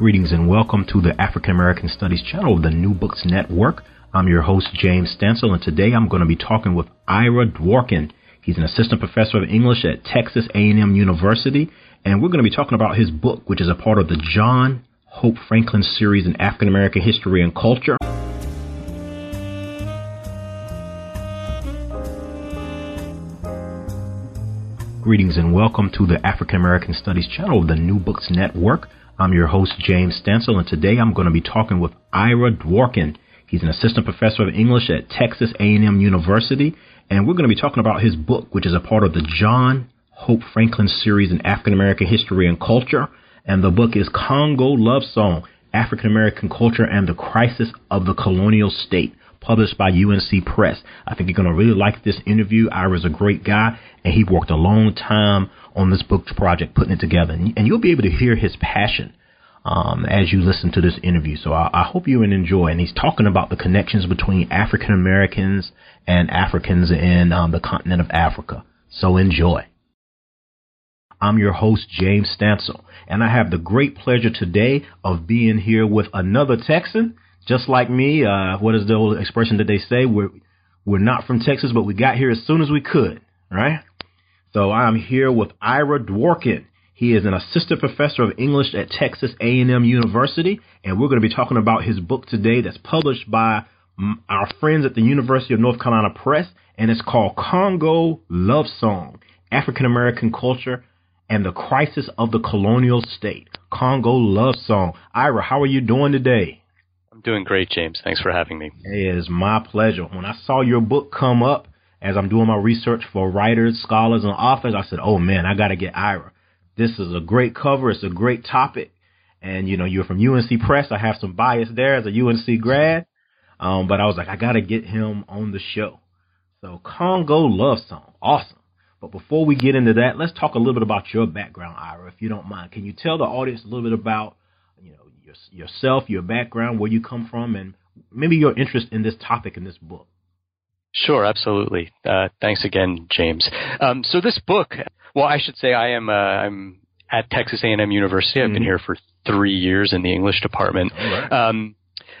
Greetings and welcome to the African American Studies channel of the New Books Network. I'm your host, James Stansel, and today I'm going to be talking with Ira Dworkin. He's an assistant professor of English at Texas A&M University, and we're going to be talking about his book, which is a part of the John Hope Franklin series in African American history and culture. Greetings and welcome to the African American Studies channel of the New Books Network. I'm your host, James Stansel, and today I'm going to be talking with Ira Dworkin. He's an assistant professor of English at Texas A&M University, and we're going to be talking about his book, which is a part of the John Hope Franklin series in African American history and culture. And the book is Congo Love Song, African American Culture and the Crisis of the Colonial State, published by UNC Press. I think you're going to really like this interview. Ira's a great guy, and he worked a long time on this book project, putting it together. And you'll be able to hear his passion um, as you listen to this interview. So I, I hope you enjoy. And he's talking about the connections between African Americans and Africans in um, the continent of Africa. So enjoy. I'm your host, James Stansel, and I have the great pleasure today of being here with another Texan, just like me. Uh, what is the old expression that they say? We're, we're not from Texas, but we got here as soon as we could, right? So I'm here with Ira Dworkin. He is an assistant professor of English at Texas A&M University, and we're going to be talking about his book today that's published by mm, our friends at the University of North Carolina Press, and it's called Congo Love Song, African American Culture and the Crisis of the Colonial State. Congo Love Song. Ira, how are you doing today? I'm doing great, James. Thanks for having me. It is my pleasure. When I saw your book come up, as I'm doing my research for writers, scholars, and authors, I said, oh man, I got to get Ira. This is a great cover. It's a great topic. And, you know, you're from UNC Press. I have some bias there as a UNC grad. Um, but I was like, I got to get him on the show. So Congo Love Song. Awesome. But before we get into that, let's talk a little bit about your background, Ira, if you don't mind. Can you tell the audience a little bit about, you know, your, yourself, your background, where you come from, and maybe your interest in this topic in this book? Sure, absolutely. Uh, thanks again, James. Um, so this book, well, I should say I am uh, I'm at Texas A&M University. I've mm-hmm. been here for three years in the English department. Right. Um,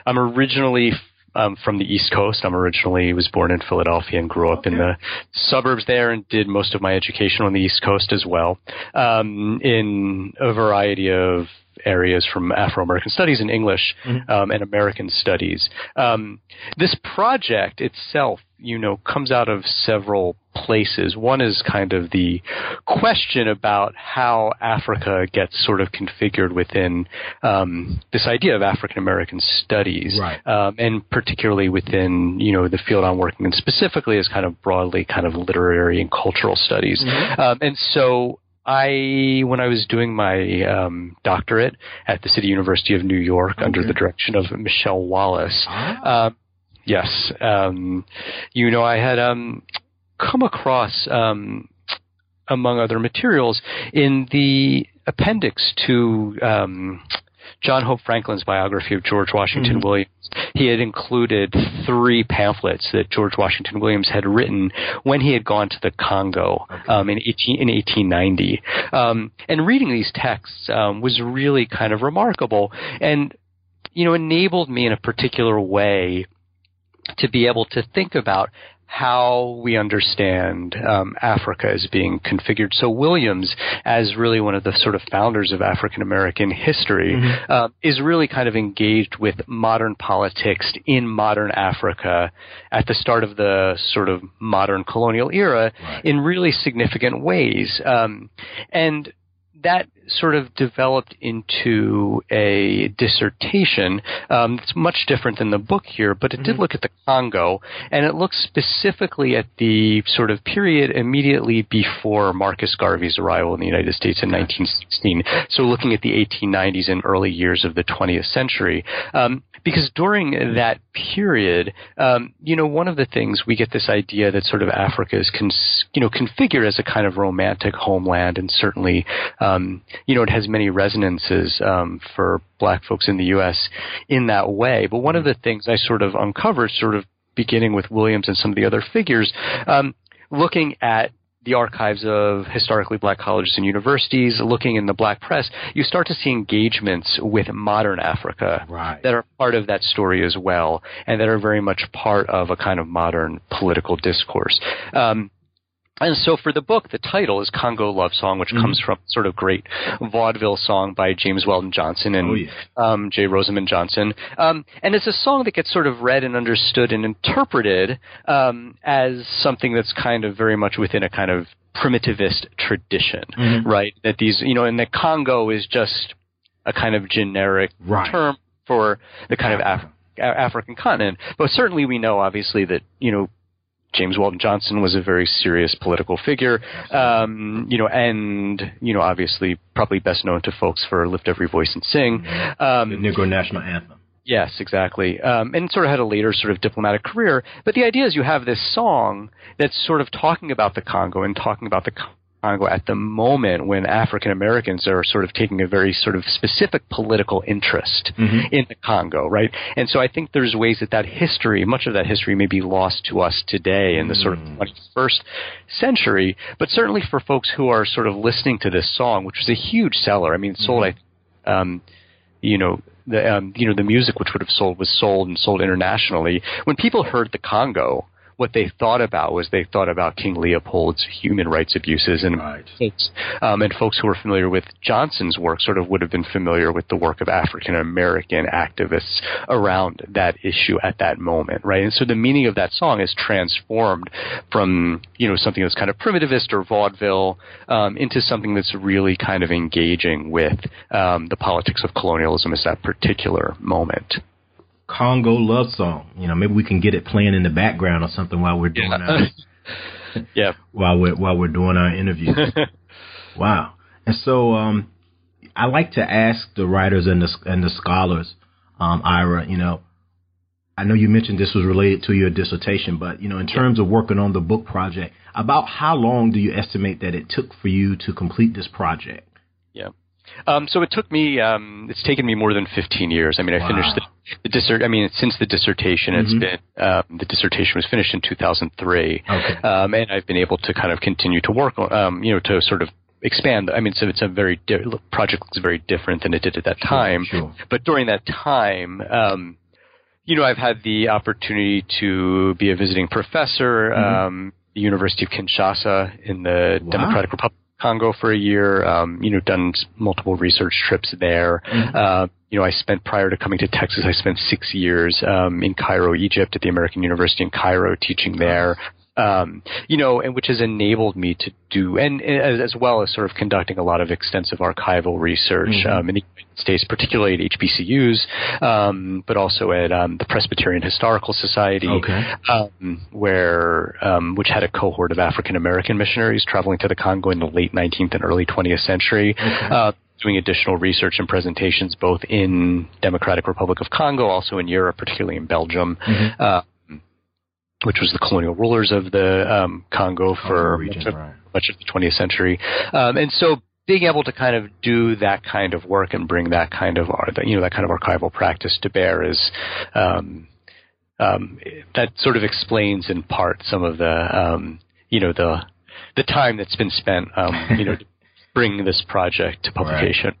I'm originally um, from the East Coast. I'm originally was born in Philadelphia and grew up okay. in the suburbs there, and did most of my education on the East Coast as well, um, in a variety of areas from Afro American Studies and English mm-hmm. um, and American Studies. Um, this project itself, you know, comes out of several places. One is kind of the question about how Africa gets sort of configured within um, this idea of African American studies, right. um, and particularly within you know the field I'm working in specifically is kind of broadly kind of literary and cultural studies, mm-hmm. um, and so I, when I was doing my um, doctorate at the City University of New York okay. under the direction of Michele Wallace, uh, yes, um, you know, I had um, come across, um, among other materials, in the appendix to um, John Hope Franklin's biography of George Washington mm-hmm. Williams, he had included three pamphlets that George Washington Williams had written when he had gone to the Congo okay. um, in, 18, in 1890. Um, and reading these texts um, was really kind of remarkable and, you know, enabled me in a particular way to be able to think about how we understand um, Africa as being configured. So Williams, as really one of the sort of founders of African American history, mm-hmm. uh, is really kind of engaged with modern politics in modern Africa at the start of the sort of modern colonial era right. in really significant ways. Um, and that sort of developed into a dissertation. Um, it's much different than the book here, but it mm-hmm. did look at the Congo, and it looks specifically at the sort of period immediately before Marcus Garvey's arrival in the United States in 1916. So looking at the 1890s and early years of the 20th century. Um, because during that period, um, you know, one of the things we get this idea that sort of Africa is, cons- you know, configured as a kind of romantic homeland, and certainly, um, you know, it has many resonances um, for Black folks in the U.S. in that way. But one of the things I sort of uncovered, sort of beginning with Williams and some of the other figures, um, looking at the archives of historically black colleges and universities, looking in the black press, you start to see engagements with modern Africa right. that are part of that story as well, and that are very much part of a kind of modern political discourse. Um, and so for the book, the title is Congo Love Song, which mm-hmm. comes from sort of great vaudeville song by James Weldon Johnson and oh, yeah. um, J. Rosamond Johnson. Um, and it's a song that gets sort of read and understood and interpreted um, as something that's kind of very much within a kind of primitivist tradition, mm-hmm. right? That these, you know, and the Congo is just a kind of generic right. term for the kind of Af- African continent. But certainly we know, obviously, that, you know, James Weldon Johnson was a very serious political figure, um, you know, and you know, obviously, probably best known to folks for "Lift Every Voice and Sing," um, the Negro national anthem. Yes, exactly, um, and sort of had a later sort of diplomatic career. But the idea is you have this song that's sort of talking about the Congo and talking about the Congo at the moment when African Americans are sort of taking a very sort of specific political interest mm-hmm. in the Congo, right? And so I think there's ways that that history, much of that history, may be lost to us today in the sort of 21st mm. century. But certainly for folks who are sort of listening to this song, which was a huge seller. I mean, sold, mm-hmm. I, um, you know, the um, you know the music which would have sold was sold and sold internationally. When people heard the Congo, what they thought about was they thought about King Leopold's human rights abuses, and right. folks, um, and folks who were familiar with Johnson's work sort of would have been familiar with the work of African American activists around that issue at that moment, right? And so the meaning of that song is transformed from you know something that's kind of primitivist or vaudeville um, into something that's really kind of engaging with um, the politics of colonialism at that particular moment. Congo love song. You know, maybe we can get it playing in the background or something while we're doing yeah. our yeah while we're while we're doing our interview. wow. And so um, I like to ask the writers and the and the scholars, um, Ira, you know, I know you mentioned this was related to your dissertation, but you know, in terms of working on the book project, about how long do you estimate that it took for you to complete this project? Yeah. Um, so it took me. Um, it's taken me more than 15 years. I mean, I wow. finished the, the dissert. I mean, since the dissertation, mm-hmm. it's been um, the dissertation was finished in 2003, okay. um, and I've been able to kind of continue to work on, um, you know, to sort of expand. I mean, so it's a very di- project looks very different than it did at that time. Sure. But during that time. Um, you know, I've had the opportunity to be a visiting professor, mm-hmm. um, the University of Kinshasa in the wow. Democratic Republic Congo for a year. Um, you know, done multiple research trips there. Mm-hmm. Uh, you know, I spent prior to coming to Texas, I spent six years um, in Cairo, Egypt, at the American University in Cairo, teaching there. Um, you know, and which has enabled me to do, and, and as, well as sort of conducting a lot of extensive archival research mm-hmm. um, in the United States, particularly at HBCUs, um, but also at um, the Presbyterian Historical Society, okay. Um, where um, which had a cohort of African American missionaries traveling to the Congo in the late 19th and early 20th century. Okay. Uh, doing additional research and presentations both in Democratic Republic of Congo, also in Europe, particularly in Belgium, mm-hmm. uh, which was the colonial rulers of the um, Congo for region, much, of, right. much, of, the 20th century. Um, and so being able to kind of do that kind of work and bring that kind of you know that kind of archival practice to bear is um, um, that sort of explains in part some of the um, you know the the time that's been spent um, you know to bring this project to publication. Right.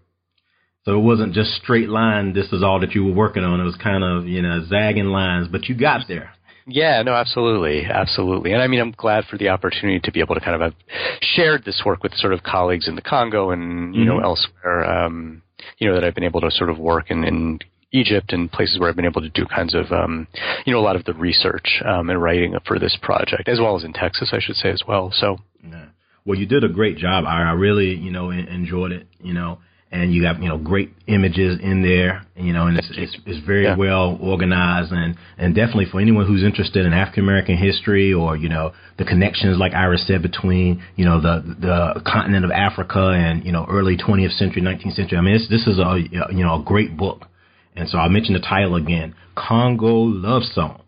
So it wasn't just straight line. This is all that you were working on. It was kind of you know zagging lines, but you got there. Yeah, no, absolutely, absolutely. And I mean, I'm glad for the opportunity to be able to kind of have shared this work with sort of colleagues in the Congo and you mm-hmm. know elsewhere. Um, you know that I've been able to sort of work in, in Egypt and places where I've been able to do kinds of um, you know a lot of the research um, and writing for this project, as well as in Texas, I should say as well. So. Yeah. Well, you did a great job. I, I really, you know, enjoyed it. You know, and you got you know great images in there, you know, and it's it's, it's very yeah. well organized and and definitely for anyone who's interested in African American history or you know the connections like Iris said between you know the the continent of Africa and you know early 20th century, 19th century. I mean, this this is a you know a great book, and so I'll mention the title again: Congo Love Song,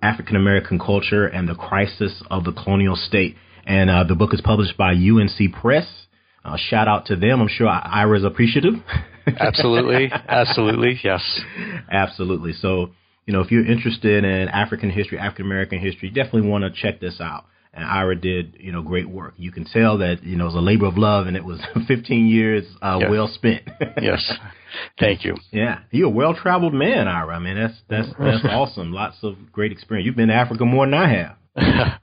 African American Culture and the Crisis of the Colonial State. And uh, the book is published by UNC Press uh, shout out to them. I'm sure Ira is appreciative. absolutely, absolutely, yes, absolutely. So you know, if you're interested in African history, African American history, definitely want to check this out. And Ira did, you know, great work. You can tell that, you know, it was a labor of love and it was 15 years uh, yes. well spent. yes. Thank you. Yeah. You're a well traveled man, Ira. I mean, that's, that's, that's awesome. Lots of great experience. You've been to Africa more than I have. yeah,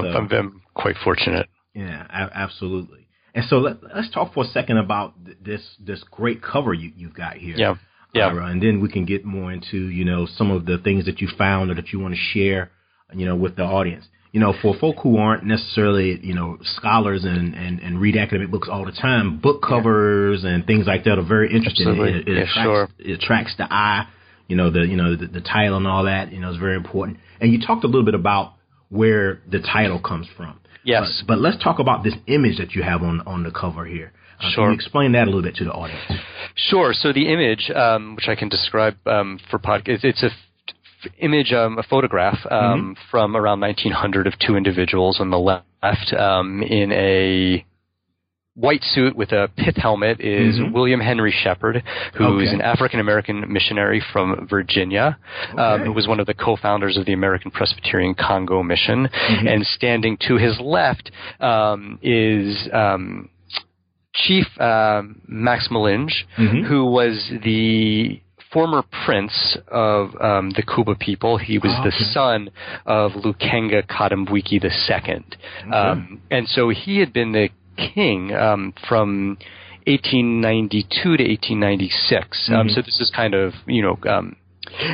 so, I'm, I'm quite fortunate. Yeah, a- absolutely. And so let, us talk for a second about this this great cover you you've got here. Yeah. Yeah. Ira, and then we can get more into, you know, some of the things that you found or that you want to share, you know, with the audience. You know, for folk who aren't necessarily, you know, scholars and, and, and read academic books all the time, book covers yeah. and things like that are very interesting. Absolutely. It, it, yeah, attracts, sure. it attracts the eye. You know, the you know, the, the title and all that, you know, is very important. And you talked a little bit about where the title comes from. Yes. But, but, let's talk about this image that you have on on the cover here. Uh, sure. Can you explain that a little bit to the audience? Sure. So the image, um, which I can describe um, for podcast, it's a f- image, um, a photograph um, mm-hmm. from around 1900 of two individuals on the left um, in a white suit with a pith helmet is mm-hmm. William Henry Sheppard, who's okay. an African American missionary from Virginia, um, okay. um, who was one of the co-founders of the American Presbyterian Congo Mission. Mm-hmm. And standing to his left um, is um, Chief uh, Max Malinge, mm-hmm. who was the former prince of um, the Kuba people. He was oh, okay. the son of Lukenga Kadambwiki II. Okay. Um, and so he had been the king um, from 1892 to 1896. Um, mm-hmm. Um, so this is kind of you know. Um,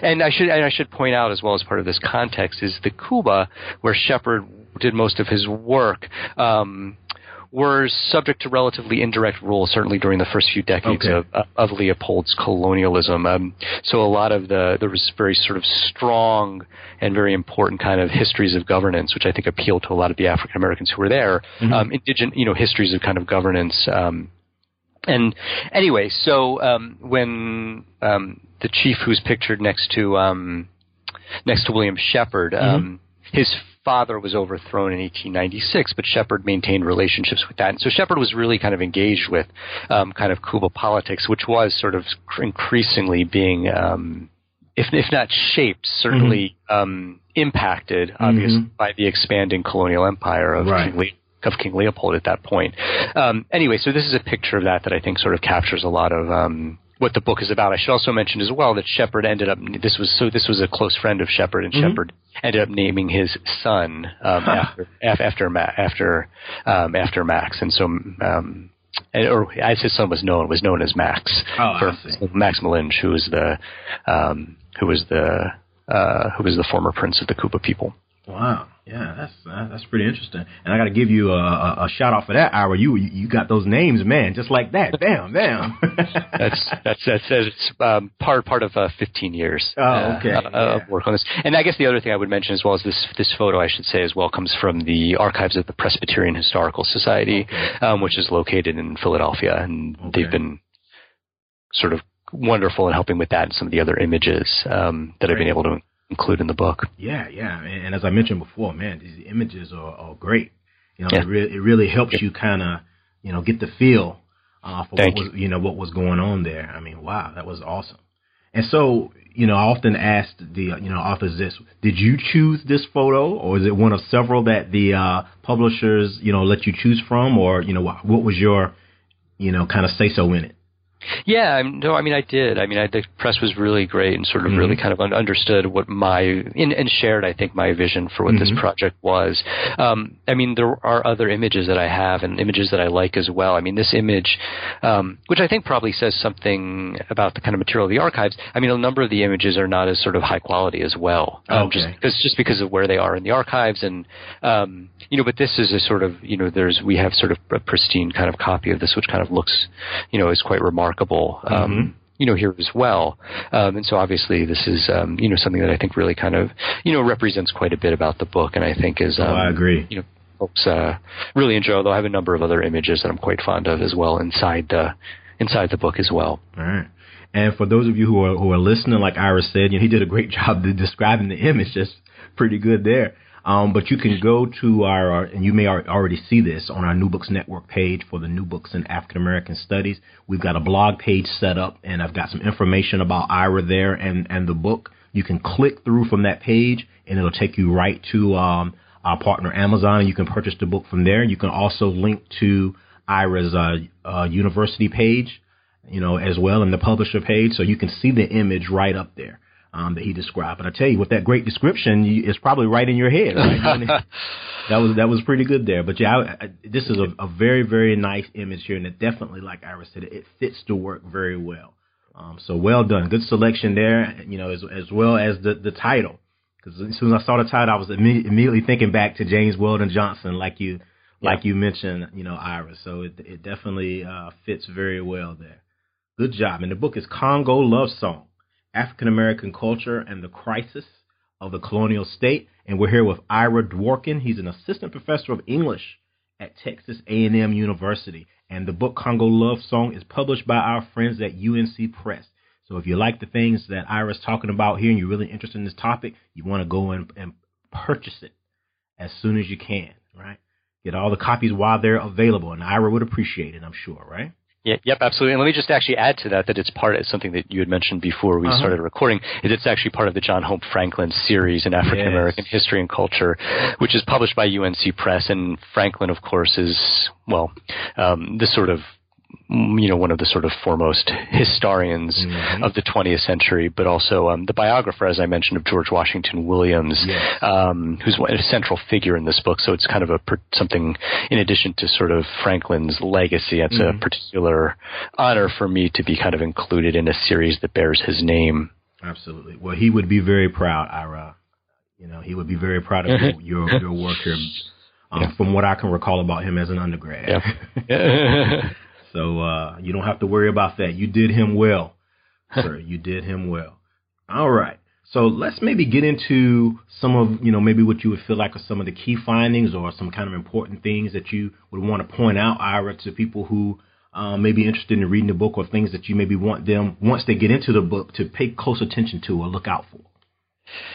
and I should and I should point out as well as part of this context is the Kuba where Sheppard did most of his work. Um, were subject to relatively indirect rule, certainly during the first few decades okay. of, of Leopold's colonialism. Um, so a lot of the there was very sort of strong and very important kind of histories of governance, which I think appealed to a lot of the African Americans who were there. Mm-hmm. Um, indigenous, you know, histories of kind of governance. Um, and anyway, so um, when um, the chief who's pictured next to um, next to William Sheppard, mm-hmm. his father was overthrown in 1896, but Sheppard maintained relationships with that. And so Sheppard was really kind of engaged with um, kind of Kuba politics, which was sort of increasingly being, um, if, if not shaped, certainly mm-hmm. um, impacted, obviously, mm-hmm. by the expanding colonial empire of right. King, Le- of King Leopold at that point. Um, anyway, so this is a picture of that that I think sort of captures a lot of um, what the book is about. I should also mention as well that Sheppard ended up this was so this was a close friend of Sheppard, and mm-hmm. Sheppard ended up naming his son um, after after after um, after Max, and so um, and, or as his son was known was known as Max oh, for Max Malinge, who was the um, who was the uh, who was the former prince of the Kuba people. Wow. Yeah, that's uh, that's pretty interesting. And I got to give you a, a, a, shout out for that, Ira. You you got those names, man, just like that. Bam, bam. that's that's that's it's um, part part of uh, 15 years. Oh, uh, okay. Uh, yeah. Of work on this. And I guess the other thing I would mention as well is this this photo I should say as well comes from the archives of the Presbyterian Historical Society, okay. um, which is located in Philadelphia, and okay. they've been sort of wonderful in helping with that and some of the other images um, that Great. I've been able to include in the book. Yeah, yeah, and as I mentioned before, man, these images are, are great. You know, yeah. it, re- it really helps yeah. you kind of, you know, get the feel uh, for Thank what was, you know, what was going on there. I mean, wow, that was awesome. And so, you know, I often asked the, you know, authors this: Did you choose this photo, or is it one of several that the uh, publishers, you know, let you choose from, or you know, what, what was your, you know, kind of say so in it? Yeah, no, I mean, I did. I mean, I, the press was really great and sort of mm-hmm. really kind of understood what my in, and shared, I think, my vision for what mm-hmm. this project was. Um, I mean, there are other images that I have and images that I like as well. I mean, this image, um, which I think probably says something about the kind of material of the archives. I mean, a number of the images are not as sort of high quality as well, um, okay. just because just because of where they are in the archives, and um, you know. But this is a sort of you know, there's we have sort of a pristine kind of copy of this, which kind of looks, you know, is quite remarkable Um, mm-hmm. You know, here as well, um, and so obviously this is um, you know something that I think really kind of you know represents quite a bit about the book, and I think is um, oh, I um, agree. You know, folks uh, really enjoy. Although I have a number of other images that I'm quite fond of as well inside the inside the book as well. All right. And for those of you who are who are listening, like Ira said, you know, he did a great job describing the image. Just pretty good there. Um, but you can go to our, and you may already see this on our New Books Network page for the New Books in African American Studies. We've got a blog page set up, and I've got some information about Ira there and, and the book. You can click through from that page, and it'll take you right to um, our partner Amazon, and you can purchase the book from there. You can also link to Ira's uh, uh, university page, you know, as well, and the publisher page, so you can see the image right up there um, that he described. And I tell you, with that great description, you, it's probably right in your head. Right? that was that was pretty good there. But yeah, I, I, this is a, a, very very nice image here, and it definitely, like Iris said, it fits the work very well. Um, so well done, good selection there. You know, as as well as the the title. Because as soon as I saw the title, I was imme- immediately thinking back to James Weldon Johnson, like you like you mentioned, you know, Iris. So it it definitely uh, fits very well there. Good job. And the book is Congo Love Song African American Culture and the Crisis of the Colonial State. And we're here with Ira Dworkin. He's an assistant professor of English at Texas A&M University. And the book Congo Love Song is published by our friends at UNC Press. So if you like the things that Ira's talking about here and you're really interested in this topic, you want to go and, and purchase it as soon as you can, right? Get all the copies while they're available. And Ira would appreciate it, I'm sure, right? Yeah, yep, absolutely. And let me just actually add to that that it's part of something that you had mentioned before we uh-huh. started recording. Is it's actually part of the John Hope Franklin series in African American yes. history and culture, which is published by UNC Press. And Franklin, of course, is well, um, this sort of you know, one of the sort of foremost historians mm-hmm. of the 20th century, but also um, the biographer, as I mentioned, of George Washington Williams, yes. um, who's a central figure in this book. So it's kind of a something in addition to sort of Franklin's legacy. It's mm-hmm. a particular honor for me to be kind of included in a series that bears his name. Absolutely. Well, he would be very proud, Ira. You know, he would be very proud of your your work here. Um, yeah. From what I can recall about him as an undergrad. Yeah. So uh, you don't have to worry about that. You did him well, sir. You did him well. All right. So let's maybe get into some of, you know, maybe what you would feel like are some of the key findings or some kind of important things that you would want to point out, Ira, to people who um, may be interested in reading the book or things that you maybe want them, once they get into the book, to pay close attention to or look out for.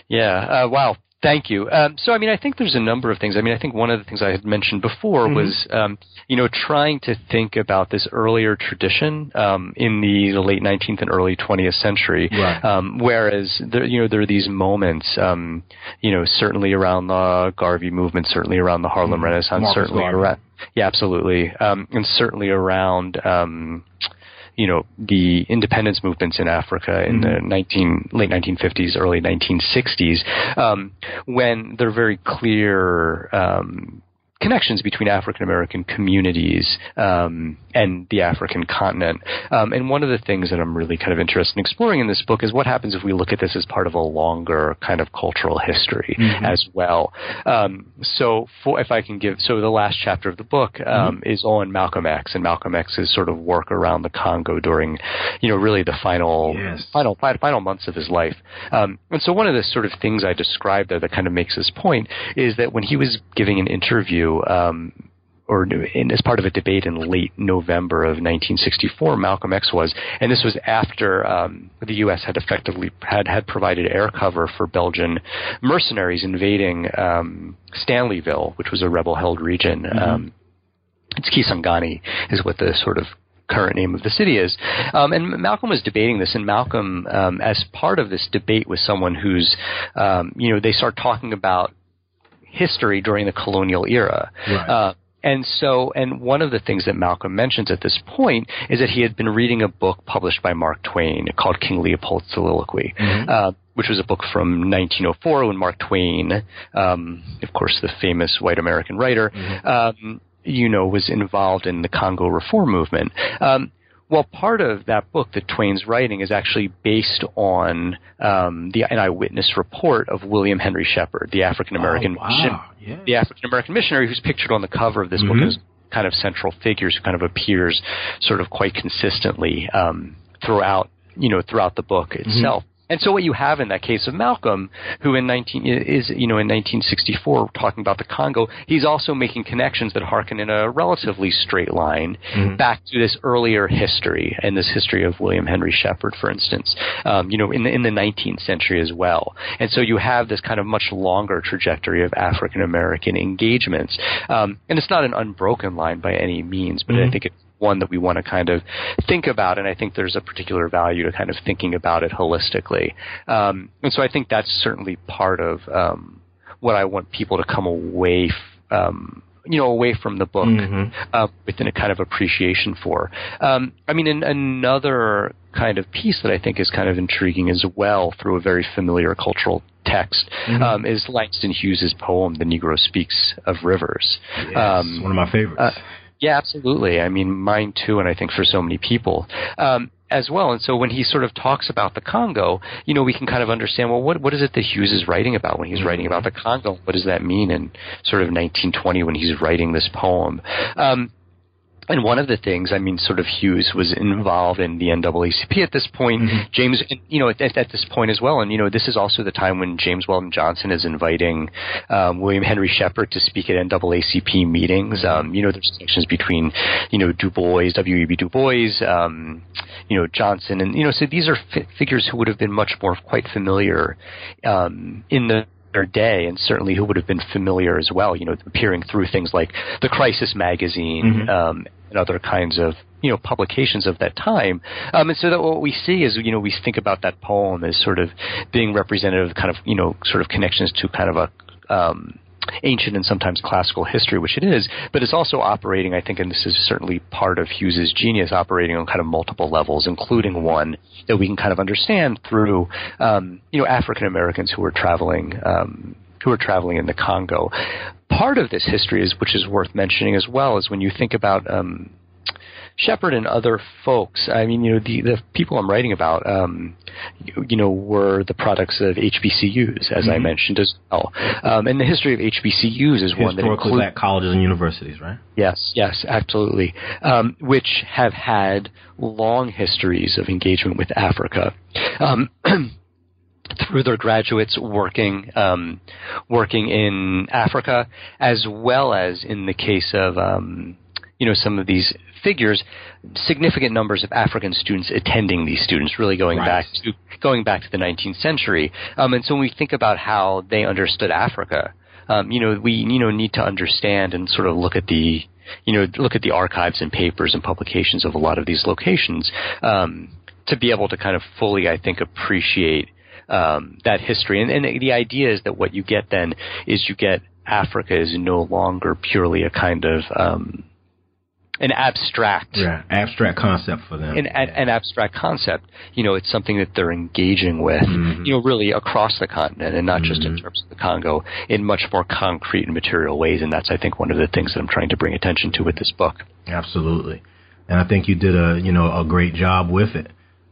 Yeah. Uh, wow. Thank you. Um, so, I mean, I think there's a number of things. I mean, I think one of the things I had mentioned before mm-hmm. was, um, you know, trying to think about this earlier tradition um, in the, the, late 19th and early 20th century. Right. Um, whereas, there, you know, there are these moments, um, you know, certainly around the Garvey movement, certainly around the Harlem mm-hmm. Renaissance, Marcus certainly Garvey. around, yeah, absolutely, um, and certainly around you know the independence movements in Africa in mm-hmm. the 19 late 1950s, early 1960s, um, when they're very clear um, connections between African American communities um, and the African continent. Um, and one of the things that I'm really kind of interested in exploring in this book is what happens if we look at this as part of a longer kind of cultural history mm-hmm. as well. Um, so, for, if I can give, so the last chapter of the book um, mm-hmm. is on Malcolm X and Malcolm X's sort of work around the Congo during, you know, really the final, yes. final, final months of his life. Um, and so, one of the sort of things I described there that kind of makes this point is that when he was giving an interview um, or in, as part of a debate in late November of 1964, Malcolm X was, and this was after um, the U.S. had effectively had had provided air cover for Belgian mercenaries invading um, Stanleyville, which was a rebel-held region. Mm-hmm. Um, it's Kisangani is what the sort of current name of the city is. Um, and Malcolm was debating this, and Malcolm, um, as part of this debate, was someone who's, um, you know, they start talking about history during the colonial era. Right. Uh, and so, and one of the things that Malcolm mentions at this point is that he had been reading a book published by Mark Twain called King Leopold's Soliloquy. Mm-hmm. Uh, which was a book from 1904 when Mark Twain, um, of course, the famous white American writer, mm-hmm. um, you know, was involved in the Congo reform movement. Um, well, part of that book that Twain's writing is actually based on um, the an eyewitness report of William Henry Sheppard, the African American oh, wow. yes. the African American missionary who's pictured on the cover of this mm-hmm. book as kind of central figures who kind of appears sort of quite consistently um, throughout you know throughout the book mm-hmm. itself. Mm-hmm. And so what you have in that case of Malcolm, who in 19 is you know in 1964 talking about the Congo, he's also making connections that harken in a relatively straight line mm-hmm. back to this earlier history and this history of William Henry Sheppard, for instance, um, you know in the in the 19th century as well. And so you have this kind of much longer trajectory of African American engagements, um, and it's not an unbroken line by any means, but mm-hmm. I think it's one that we want to kind of think about, and I think there's a particular value to kind of thinking about it holistically. Um, and so I think that's certainly part of um, what I want people to come away. F- um, you know, away from the book mm-hmm. uh, within a kind of appreciation for. Um, I mean, another kind of piece that I think is kind of intriguing as well through a very familiar cultural text mm-hmm. um, is Langston Hughes's poem "The Negro Speaks of Rivers." Yes, um, one of my favorites. Uh, yeah, absolutely. I mean, mine too, and I think for so many people. Um, as well. And so when he sort of talks about the Congo, you know, we can kind of understand, well, what, what is it that Hughes is writing about when he's mm-hmm. writing about the Congo? What does that mean in sort of 1920 when he's writing this poem? Um, and one of the things, I mean, sort of Hughes was involved in the NAACP at this point. Mm-hmm. James, you know, at, at, this point as well. And, you know, this is also the time when James Weldon Johnson is inviting um, William Henry Sheppard to speak at NAACP meetings. Um, you know, there's connections between, you know, Du Bois, W.E.B. Du Bois, um, you know, Johnson. And, you know, so these are f- figures who would have been much more quite familiar um, in the their day, and certainly who would have been familiar as well. You know, appearing through things like the Crisis magazine mm-hmm. um, and other kinds of you know publications of that time. Um, and so that what we see is you know we think about that poem as sort of being representative, of kind of you know sort of connections to kind of a um, ancient and sometimes classical history, which it is, but it's also operating, I think, and this is certainly part of Hughes's genius, operating on kind of multiple levels, including one that we can kind of understand through, um, you know, African Americans who are traveling, um, who are traveling in the Congo. Part of this history is, which is worth mentioning as well, is when you think about um, Sheppard and other folks. I mean, you know, the the people I'm writing about, um, you, you know, were the products of HBCUs, as mm-hmm. I mentioned as well. Um, and the history of HBCUs is one that includes colleges and universities, right? Yes, yes, absolutely. Um, which have had long histories of engagement with Africa. Um, through their graduates working um, working in Africa, as well as in the case of um, you know some of these figures, significant numbers of African students attending these students, really going right. back to going back to the 19th century. Um, and so when we think about how they understood Africa, um, you know, we you know need to understand and sort of look at the you know look at the archives and papers and publications of a lot of these locations um, to be able to kind of fully, I think, appreciate um, that history. And, and the idea is that what you get then is you get Africa is no longer purely a kind of um, an abstract, yeah, abstract concept for them. An, an, an, abstract concept. You know, it's something that they're engaging with. Mm-hmm. You know, really across the continent, and not mm-hmm. just in mm-hmm. terms of the Congo, in much more concrete and material ways. And that's, I think, one of the things that I'm trying to bring attention to with this book. Absolutely, and I think you did a you know a great job with it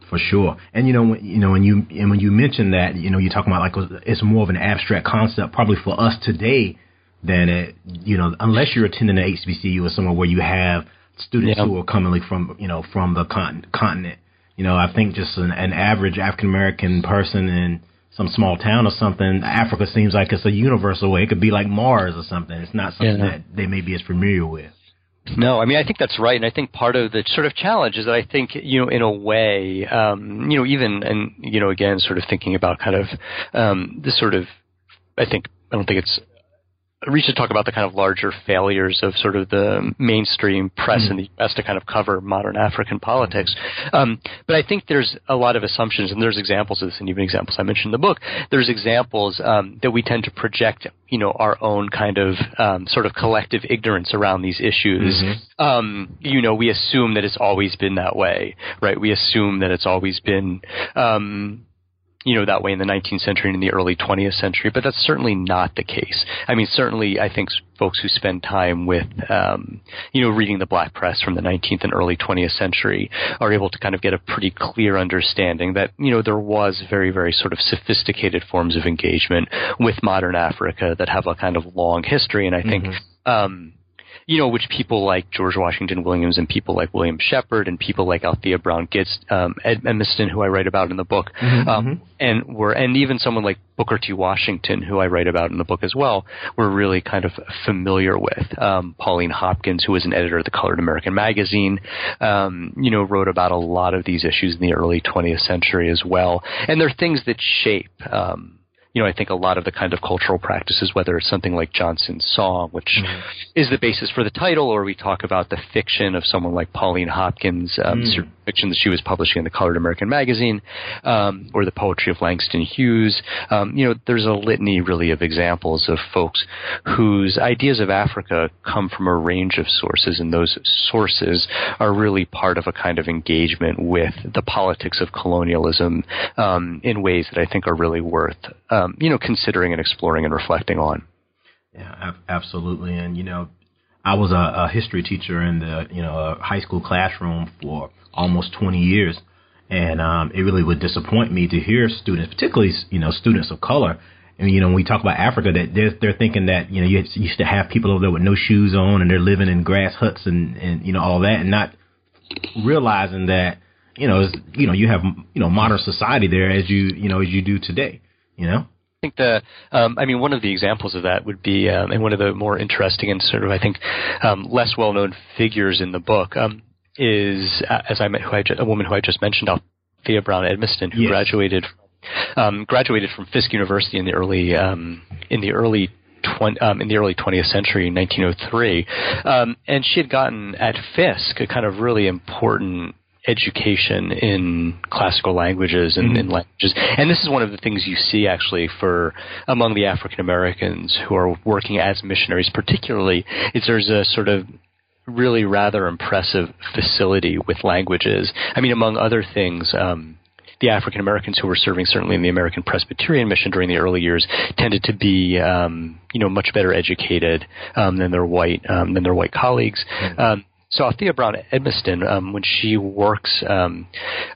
for sure. And you know, when, you know, when you and when you mention that, you know, you're talking about like it's more of an abstract concept, probably for us today than it, you know, unless you're attending an HBCU or somewhere where you have students yeah. who are coming like from, you know, from the con- continent. You know, I think just an, an average African American person in some small town or something, Africa seems like it's a universal way. It could be like Mars or something. It's not something yeah. that they may be as familiar with. No, I mean I think that's right, and I think part of the sort of challenge is that I think you know in a way, um, you know, even and you know again, sort of thinking about kind of um, this sort of, I think I don't think it's reach to talk about the kind of larger failures of sort of the mainstream press mm-hmm. in the U.S. to kind of cover modern African politics. Um, but I think there's a lot of assumptions, and there's examples of this, and even examples I mentioned in the book. There's examples um, that we tend to project, you know, our own kind of um, sort of collective ignorance around these issues. Mm-hmm. Um, you know, we assume that it's always been that way, right? We assume that it's always been um, you know, that way in the 19th century and in the early 20th century, but that's certainly not the case. I mean, certainly I think folks who spend time with, um, you know, reading the black press from the 19th and early 20th century are able to kind of get a pretty clear understanding that, you know, there was very, very sort of sophisticated forms of engagement with modern Africa that have a kind of long history. And I think, mm-hmm. um, you know, which people like George Washington Williams and people like William Sheppard and people like Althea Brown Gitz, um, Ed Edmiston, who I write about in the book, mm-hmm, um, mm-hmm. and were, and even someone like Booker T. Washington, who I write about in the book as well, were really kind of familiar with. Um, Pauline Hopkins, who was an editor of the Colored American magazine, um, you know, wrote about a lot of these issues in the early 20th century as well. And they're things that shape, um, you know, I think a lot of the kind of cultural practices, whether it's something like Johnson's Song, which mm-hmm. is the basis for the title, or we talk about the fiction of someone like Pauline Hopkins, um, mm. fiction that she was publishing in the Colored American magazine, um, or the poetry of Langston Hughes. Um, you know, there's a litany really of examples of folks whose ideas of Africa come from a range of sources, and those sources are really part of a kind of engagement with the politics of colonialism um, in ways that I think are really worth um, you know, considering and exploring and reflecting on. Yeah, absolutely. And you know, I was a, a history teacher in the you know high school classroom for almost 20 years, and um, it really would disappoint me to hear students, particularly you know students of color. And you know, when we talk about Africa, that they're, they're thinking that you know you used to have people over there with no shoes on, and they're living in grass huts and and you know all that, and not realizing that you know you know you have you know modern society there as you you know as you do today. You know. I think the, um, I mean, one of the examples of that would be, um, and one of the more interesting and sort of, I think, um, less well-known figures in the book um, is, uh, as I met, who I just, a woman who I just mentioned, Althea Brown Edmiston, who yes. graduated, um, graduated from Fisk University in the early, um, in the early 20, um, in the early 20th century, 1903, um, and she had gotten at Fisk a kind of really important education in classical languages and mm-hmm. in languages. And this is one of the things you see actually for among the African Americans who are working as missionaries, particularly, is there's a sort of really rather impressive facility with languages. I mean, among other things, um, the African Americans who were serving certainly in the American Presbyterian mission during the early years tended to be um, you know much better educated um, than their white um, than their white colleagues. Mm-hmm. So Althea Brown Edmiston, um, when she works, um,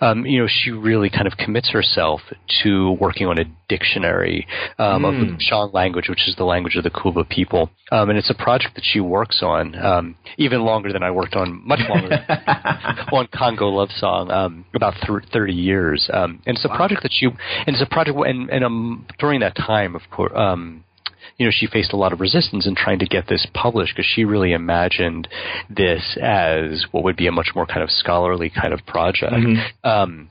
um, you know, she really kind of commits herself to working on a dictionary um, mm. of the hmm. Shang language, which is the language of the Kuba people, um, and it's a project that she works on um, even longer than I worked on, much longer on Congo Love Song, um, about th- thirty years. Um, and it's a wow. project that she, and it's a project, and, and um, during that time, of course. You know, she faced a lot of resistance in trying to get this published because she really imagined this as what would be a much more kind of scholarly kind of project. Mm-hmm. Um,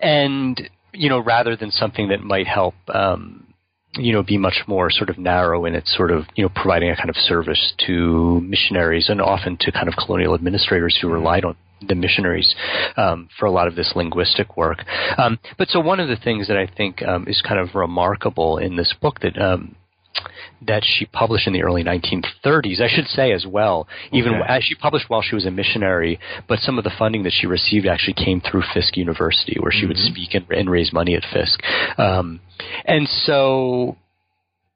and, you know, rather than something that might help, um, you know, be much more sort of narrow in its sort of, you know, providing a kind of service to missionaries and often to kind of colonial administrators who relied on the missionaries um, for a lot of this linguistic work. Um, but so one of the things that I think um, is kind of remarkable in this book that um, that she published in the early 1930s, I should say as well. Even okay. as she published while she was a missionary, but some of the funding that she received actually came through Fisk University, where she mm-hmm. would speak and, and, raise money at Fisk. Um, and so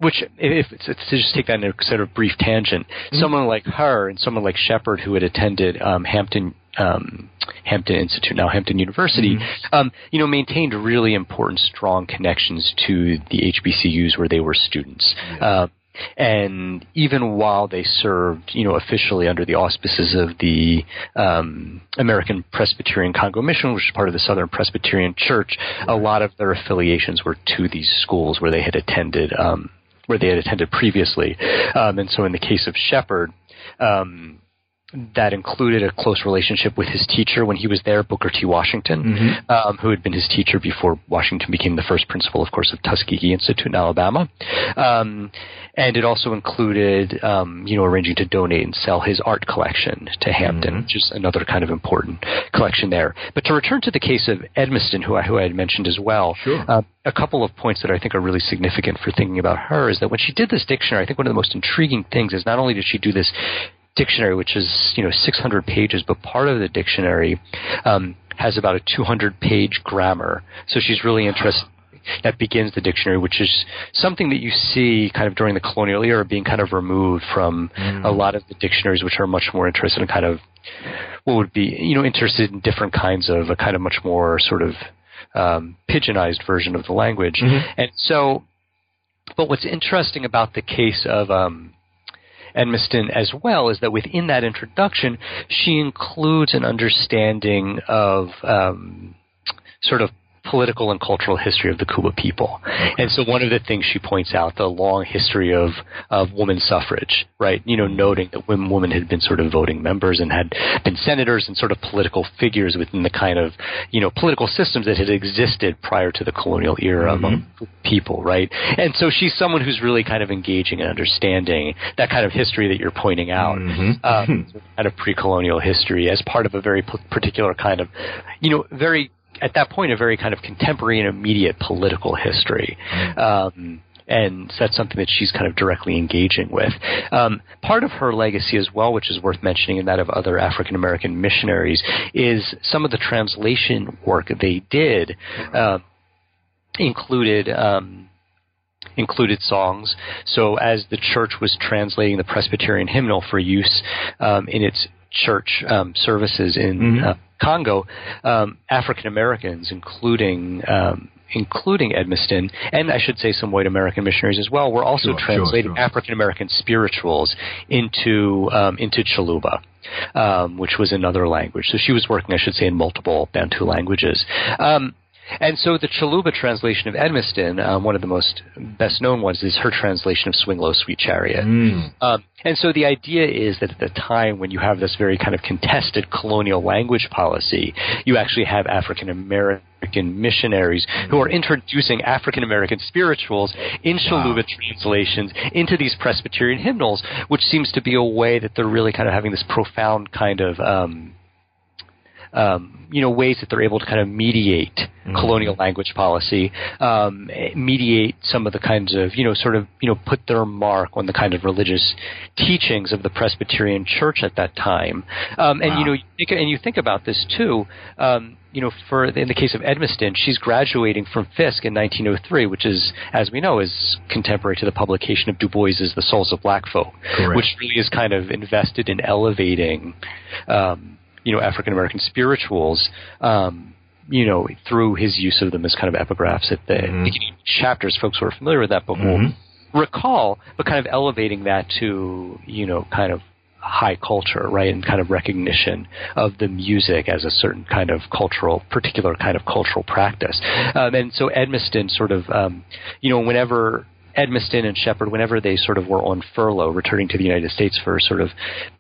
which if, to just take that in a sort of brief tangent, mm-hmm. someone like her and someone like Sheppard who had attended um, Hampton um, Hampton Institute, now Hampton University, mm-hmm. um, you know, maintained really important, strong connections to the HBCUs where they were students. Yeah. Uh, and even while they served, you know, officially under the auspices of the um, American Presbyterian Congo Mission, which is part of the Southern Presbyterian Church, a lot of their affiliations were to these schools where they had attended, um, where they had attended previously. Um, and so, in the case of Sheppard, um, that included a close relationship with his teacher when he was there, Booker T. Washington, mm-hmm. um, who had been his teacher before Washington became the first principal, of course, of Tuskegee Institute in Alabama. Um, and it also included, um, you know, arranging to donate and sell his art collection to Hampton, mm-hmm. which is another kind of important collection there. But to return to the case of Edmiston, who I, who I had mentioned as well, sure. uh, a couple of points that I think are really significant for thinking about her is that when she did this dictionary, I think one of the most intriguing things is not only did she do this dictionary, which is you know 600 pages, but part of the dictionary um, has about a 200 page grammar. So she's really interested. That begins the dictionary, which is something that you see kind of during the colonial era being kind of removed from mm. a lot of the dictionaries, which are much more interested in kind of what would be, you know, interested in different kinds of a kind of much more sort of um, pidginized version of the language. Mm-hmm. And so, but what's interesting about the case of um, Edmiston as well is that within that introduction, she includes an understanding of um, sort of political and cultural history of the Kuba people. And so one of the things she points out, the long history of, of woman suffrage, right? You know, noting that women, women had been sort of voting members and had been senators and sort of political figures within the kind of, you know, political systems that had existed prior to the colonial era mm-hmm. among people, right? And so she's someone who's really kind of engaging and understanding that kind of history that you're pointing out, mm-hmm. um, kind of pre-colonial history as part of a very particular kind of, you know, very at that point a very kind of contemporary and immediate political history. Mm-hmm. Um, and so that's something that she's kind of directly engaging with. Um, part of her legacy as well, which is worth mentioning, and that of other African American missionaries, is some of the translation work they did uh, included. Um, included songs. So as the church was translating the Presbyterian hymnal for use um, in its church um, services in mm-hmm. uh, Congo, um, African Americans, including um, including Edmiston, and I should say some white American missionaries as well, were also sure, translating sure, sure. African American spirituals into um, into Chiluba. Um, which was another language. So she was working, I should say, in multiple Bantu languages. And so the Chiluba translation of Edmiston, um, one of the most best known ones, is her translation of Swing Low, Sweet Chariot. Mm. Um, and so the idea is that at the time when you have this very kind of contested colonial language policy, you actually have African American missionaries who are introducing African American spirituals in Chiluba wow. translations into these Presbyterian hymnals, which seems to be a way that they're really kind of having this profound kind of um, um, you know ways that they're able to kind of mediate mm-hmm. colonial language policy, um, mediate some of the kinds of you know sort of you know put their mark on the kind of religious teachings of the Presbyterian Church at that time. Um, and wow. you know, you think, and you think about this too. Um, you know, for in the case of Edmiston, she's graduating from Fisk in 1903, which is, as we know, is contemporary to the publication of Du Bois's *The Souls of Black Folk*, Correct. which really is kind of invested in elevating um, you know African American spirituals. Um, you know, through his use of them as kind of epigraphs at the mm-hmm. beginning chapters, folks who are familiar with that book mm-hmm. will recall, but kind of elevating that to, you know, kind of high culture, right, and kind of recognition of the music as a certain kind of cultural, particular kind of cultural practice. Um, and so Edmiston sort of, um, you know, whenever Edmiston and Sheppard, whenever they sort of were on furlough, returning to the United States for sort of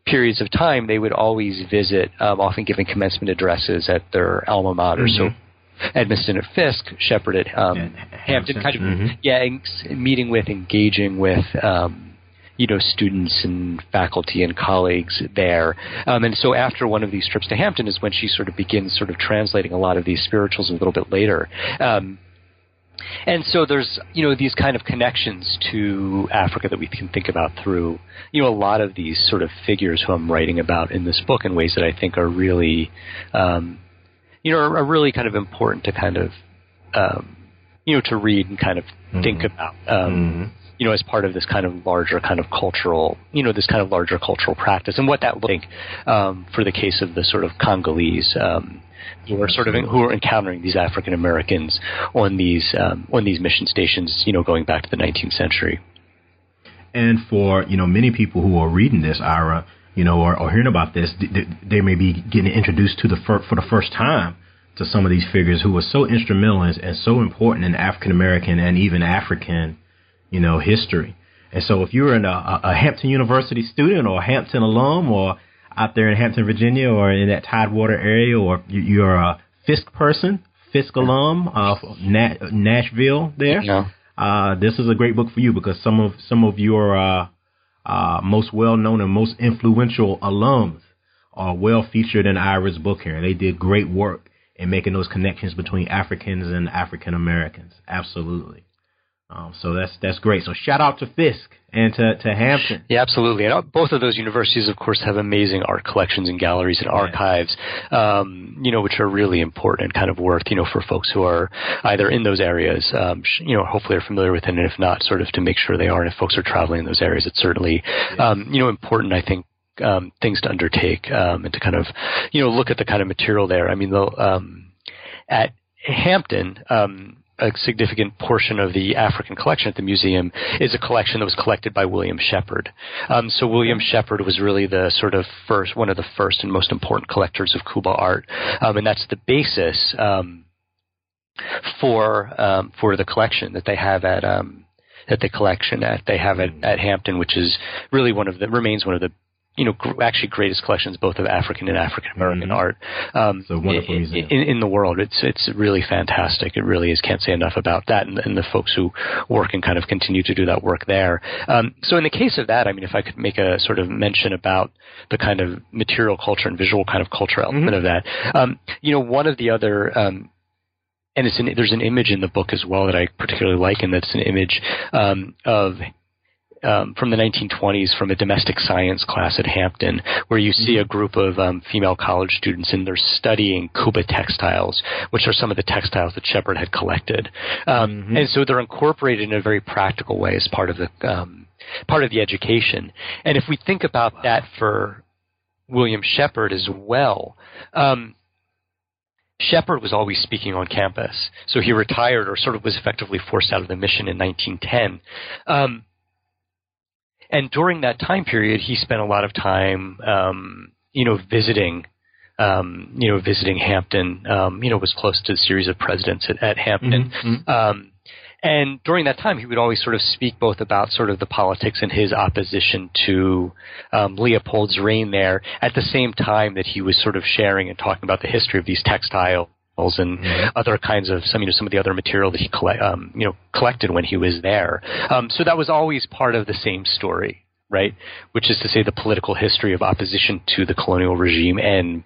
periods of time, they would always visit, um, often giving commencement addresses at their alma mater. Mm-hmm. So Edmiston at Fisk, Sheppard at um, Hampton, Hampton, kind of, mm-hmm. yeah, meeting with, engaging with, um, you know, students and faculty and colleagues there. Um, and so after one of these trips to Hampton is when she sort of begins sort of translating a lot of these spirituals a little bit later. Um, and so there's you know these kind of connections to Africa that we can think about through you know a lot of these sort of figures who I'm writing about in this book in ways that I think are really um, you know are, are, really kind of important to kind of um, you know to read and kind of mm-hmm. think about um, mm-hmm. You know as part of this kind of larger kind of cultural you know this kind of larger cultural practice and what that would think um, for the case of the sort of Congolese um, who are sort of who are encountering these African Americans on these um, on these mission stations, you know, going back to the 19th century. And for you know many people who are reading this, Ira, you know, or, or hearing about this, they, they, may be getting introduced to the fir- for the first time to some of these figures who were so instrumental and so important in African American and even African, you know, history. And so, if you're a, a Hampton University student or a Hampton alum or out there in Hampton, Virginia, or in that Tidewater area, or you're a Fisk person, Fisk alum of Nashville, there. Yeah. Uh, this is a great book for you because some of some of your uh, uh, most well known and most influential alums are well featured in Ira's book here. And They did great work in making those connections between Africans and African Americans. Absolutely. Um, so that's that's great. So shout out to Fisk and to, to Hampton. Yeah, absolutely. And both of those universities, of course, have amazing art collections and galleries and archives, um, you know, which are really important and kind of worth, you know, for folks who are either in those areas, um, you know, hopefully are familiar with it, and if not, sort of to make sure they are. And if folks are traveling in those areas, it's certainly, um, you know, important, I think, um, things to undertake um, and to kind of, you know, look at the kind of material there. I mean, the, um, at Hampton, um, a significant portion of the African collection at the museum is a collection that was collected by William Sheppard. Um, so William Sheppard was really the sort of first, one of the first and most important collectors of Kuba art, um, and that's the basis um, for um, for the collection that they have at um, that the collection that they have at, at Hampton, which is really one of the remains one of the you know, gr- actually greatest collections both of African and African American mm-hmm. art. Um, so wonderful in, museum. In, in, the world. It's it's really fantastic. It really is. Can't say enough about that and, and the folks who work and kind of continue to do that work there. Um, so in the case of that, I mean, if I could make a sort of mention about the kind of material culture and visual kind of culture element mm-hmm. of that, um, you know, one of the other um, and it's an, there's an image in the book as well that I particularly like, and that's an image um, of um, from the 1920s from a domestic science class at Hampton, where you see a mm-hmm. group of um, female college students and they're studying Kuba textiles, which are some of the textiles that Sheppard had collected. Um, mm-hmm. And so they're incorporated in a very practical way as part of the um, part of the education. And if we think about wow. that for William Sheppard as well. Um, Sheppard was always speaking on campus, so he retired or sort of was effectively forced out of the mission in 1910. Um, and during that time period, he spent a lot of time, um, you know, visiting, um, you know, visiting Hampton. Um, you know, was close to a series of presidents at, at Hampton. Mm-hmm. mm-hmm. Um, and during that time, he would always sort of speak both about sort of the politics and his opposition to um, Leopold's reign there, at the same time that he was sort of sharing and talking about the history of these textiles and mm-hmm. other kinds of some you know some of the other material that he collect, um, you know collected when he was there. Um, so that was always part of the same story, right? Which is to say the political history of opposition to the colonial regime and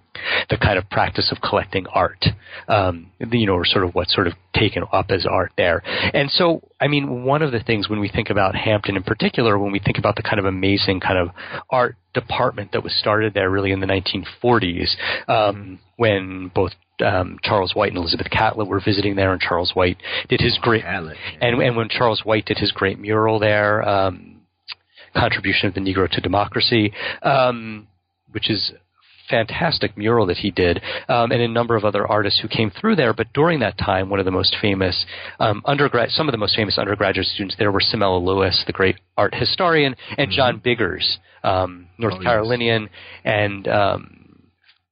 the kind of practice of collecting art, um, you know, or sort of what's sort of taken up as art there. And so, I mean, one of the things when we think about Hampton in particular, when we think about the kind of amazing kind of art department that was started there really in the 1940s, um, when both um, Charles White and Elizabeth Catlett were visiting there, and Charles White did his great Catlett, yeah. and and when Charles White did his great mural there, um, contribution of the Negro to democracy, um, which is fantastic mural that he did, um, and a number of other artists who came through there. But during that time, one of the most famous um, undergrad, some of the most famous undergraduate students there were Samella Lewis, the great art historian, and mm-hmm. John Biggers, um, North oh, Carolinian, yes. and um,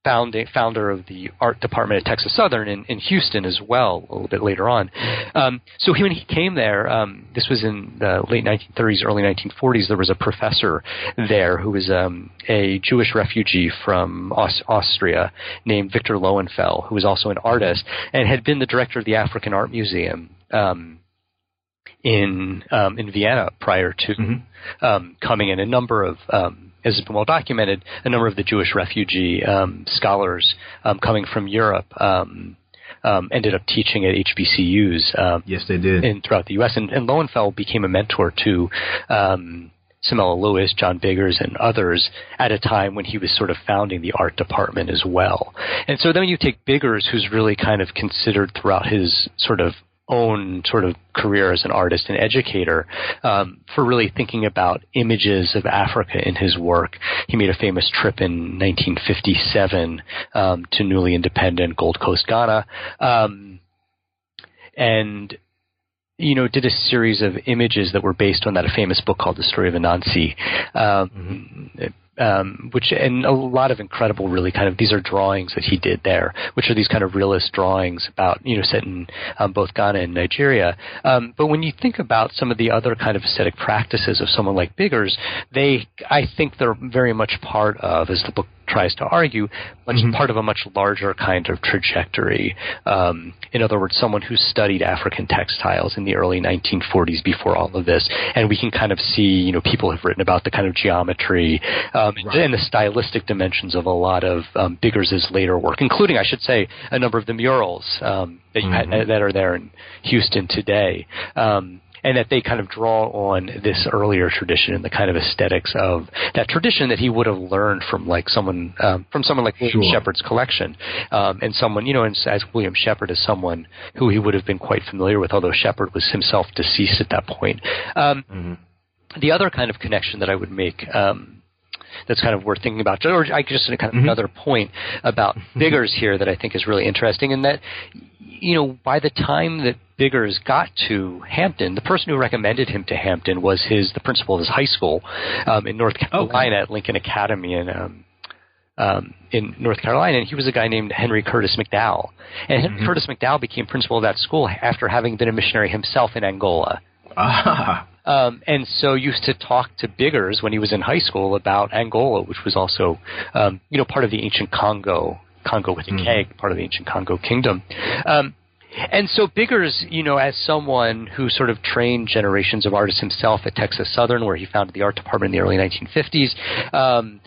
founding, founder of the art department at Texas Southern in, in Houston as well, a little bit later on. Um, so he, when he came there, um, this was in the late 1930s, early 1940s, there was a professor there who was um, a Jewish refugee from Aus- Austria named Victor Lowenfeld, who was also an artist and had been the director of the African Art Museum. Um, in um, in Vienna prior to mm-hmm. um, coming in. A number of um, as has been well documented, a number of the Jewish refugee um, scholars um, coming from Europe um, um ended up teaching at HBCUs. Um, yes, they did. In, throughout the U.S. And, and Lowenfeld became a mentor to um, Samella Lewis, John Biggers, and others at a time when he was sort of founding the art department as well. And so then you take Biggers, who's really kind of considered throughout his sort of own sort of career as an artist and educator um, for really thinking about images of Africa in his work. He made a famous trip in 1957 um, to newly independent Gold Coast, Ghana, um, and you know, did a series of images that were based on that a famous book called The Story of Anansi. Um, mm-hmm um, which and a lot of incredible, really kind of these are drawings that he did there, which are these kind of realist drawings about you know set in um, both Ghana and Nigeria. Um, but when you think about some of the other kind of aesthetic practices of someone like Biggers, they I think they're very much part of, as the book tries to argue, much mm-hmm. part of a much larger kind of trajectory. Um, in other words, someone who studied African textiles in the early 1940s before all of this, and we can kind of see, you know, people have written about the kind of geometry um, right. and the stylistic dimensions of a lot of um, Biggers's later work, including, I should say, a number of the murals um, that, mm-hmm. that are there in Houston today. Um, and that they kind of draw on this earlier tradition and the kind of aesthetics of that tradition that he would have learned from like someone um, from someone like William sure. Sheppard's collection, um, and someone you know, and as William Sheppard is someone who he would have been quite familiar with, although Sheppard was himself deceased at that point. Um, mm-hmm. The other kind of connection that I would make. Um, that's kind of worth thinking about. Or I just kind of mm-hmm. another point about Biggers here that I think is really interesting, in that you know by the time that Biggers got to Hampton, the person who recommended him to Hampton was his the principal of his high school um, in North Carolina okay. at Lincoln Academy in um, um, in North Carolina, and he was a guy named Henry Curtis McDowell. And Henry mm-hmm. Curtis McDowell became principal of that school after having been a missionary himself in Angola. Ah. Um, and so used to talk to Biggers when he was in high school about Angola, which was also, um, you know, part of the ancient Congo, Congo with a. K, part of the ancient Congo kingdom. Um, and so Biggers, you know, as someone who sort of trained generations of artists himself at Texas Southern, where he founded the art department in the early 1950s, um,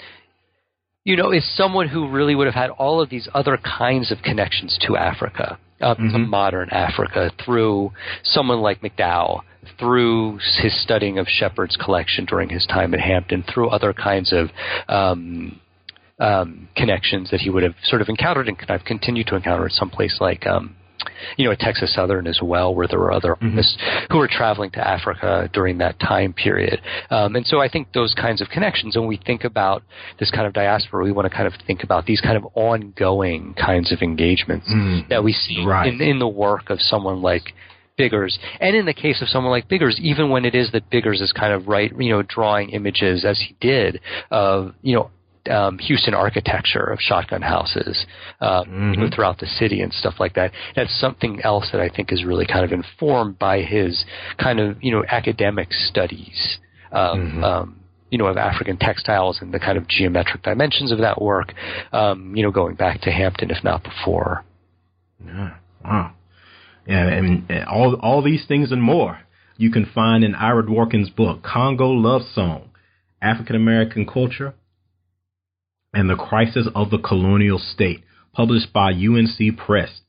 you know, is someone who really would have had all of these other kinds of connections to Africa, uh, mm-hmm. to modern Africa, through someone like McDowell, through his studying of Sheppard's collection during his time at Hampton, through other kinds of um, um, connections that he would have sort of encountered and kind of continued to encounter at some place like um, you know, at Texas Southern as well, where there were other mm-hmm. artists who were traveling to Africa during that time period. Um, and so I think those kinds of connections, when we think about this kind of diaspora, we want to kind of think about these kind of ongoing kinds of engagements mm-hmm. that we see right. in, in the work of someone like Biggers. And in the case of someone like Biggers, even when it is that Biggers is kind of right, you know, drawing images as he did of, you know, um, Houston architecture of shotgun houses uh, mm-hmm. throughout the city and stuff like that. That's something else that I think is really kind of informed by his kind of you know academic studies. mm-hmm. um, you know, of African textiles and the kind of geometric dimensions of that work, um, you know, going back to Hampton, if not before. Yeah. Wow. And, and all all these things and more you can find in Ira Dworkin's book, Congo Love Song, African American Culture, and the Crisis of the Colonial State, published by UNC Press.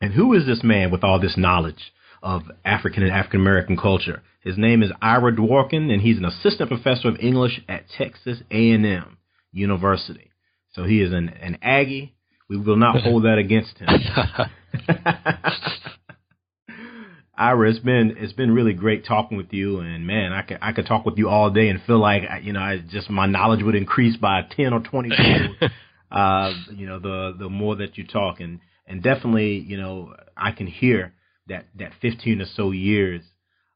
And who is this man with all this knowledge of African and African American culture? His name is Ira Dworkin, and he's an assistant professor of English at Texas A&M University. So he is an, an Aggie. We will not hold that against him. Ira, it's been it's been really great talking with you, and man, I could I could talk with you all day and feel like you know I just my knowledge would increase by ten or twenty uh, you know, the the more that you talk, and and definitely, you know, I can hear that that fifteen or so years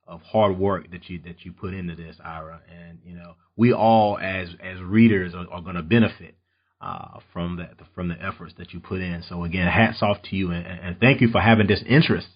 of hard work that you that you put into this, Ira, and you know, we all as as readers are, are going to benefit. Uh, from that, from the efforts that you put in. So again, hats off to you, and, and thank you for having this interest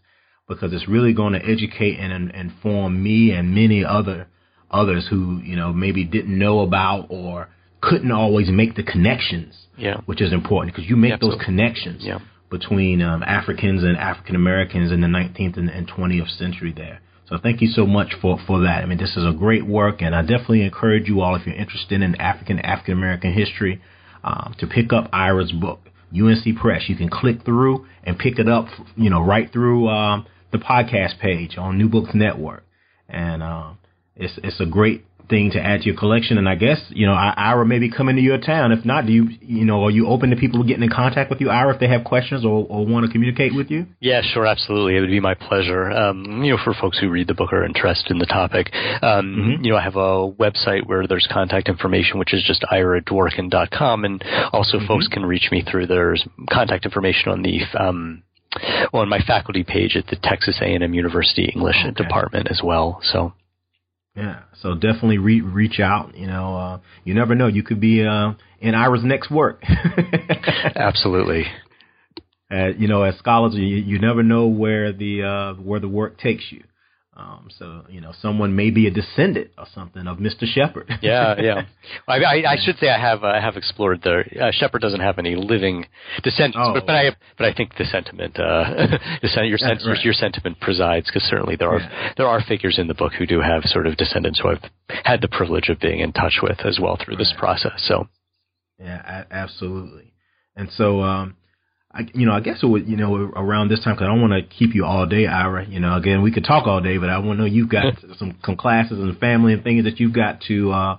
because it's really going to educate and inform me and many other others who you know maybe didn't know about or couldn't always make the connections. Yeah. Which is important because you make yeah, those connections yeah. between um, Africans and African Americans in the 19th and, and 20th century there. So thank you so much for, for that. I mean, this is a great work, and I definitely encourage you all, if you're interested in African African American history, um, to pick up Ira's book, UNC Press. You can click through and pick it up, you know, right through um, the podcast page on New Books Network, and uh, it's it's a great thing to add to your collection. And I guess you know Ira may be coming to your town. If not, do you you know are you open to people getting in contact with you, Ira, if they have questions or, or want to communicate with you? Yeah, sure, absolutely. It would be my pleasure. Um, you know, for folks who read the book or are interested in the topic, um, mm-hmm. you know, I have a website where there's contact information, which is just iradworkin.com, and also mm-hmm. folks can reach me through there's contact information on the um, on my faculty page at the Texas A&M University English okay. department as well. So. Yeah, so definitely re- reach out. You know, uh, you never know. You could be uh, in Ira's next work. Absolutely. Uh, you know, as scholars, you, you never know where the uh, where the work takes you. Um, so you know, someone may be a descendant or something of Mr. Sheppard. yeah, yeah. I, I, I, should say I have uh, I have explored the uh, Sheppard doesn't have any living descendants, Oh. but, but I but I think the sentiment uh, your, sen- right. your sentiment presides because certainly there are Yeah. there are figures in the book who do have sort of descendants who I've had the privilege of being in touch with as well through this process. So Yeah, a- absolutely. And so, um, I, you know, I guess it would, you know, around this time, because I don't want to keep you all day, Ira. You know, again, we could talk all day, but I want to know you've got some, some classes and family and things that you've got to uh,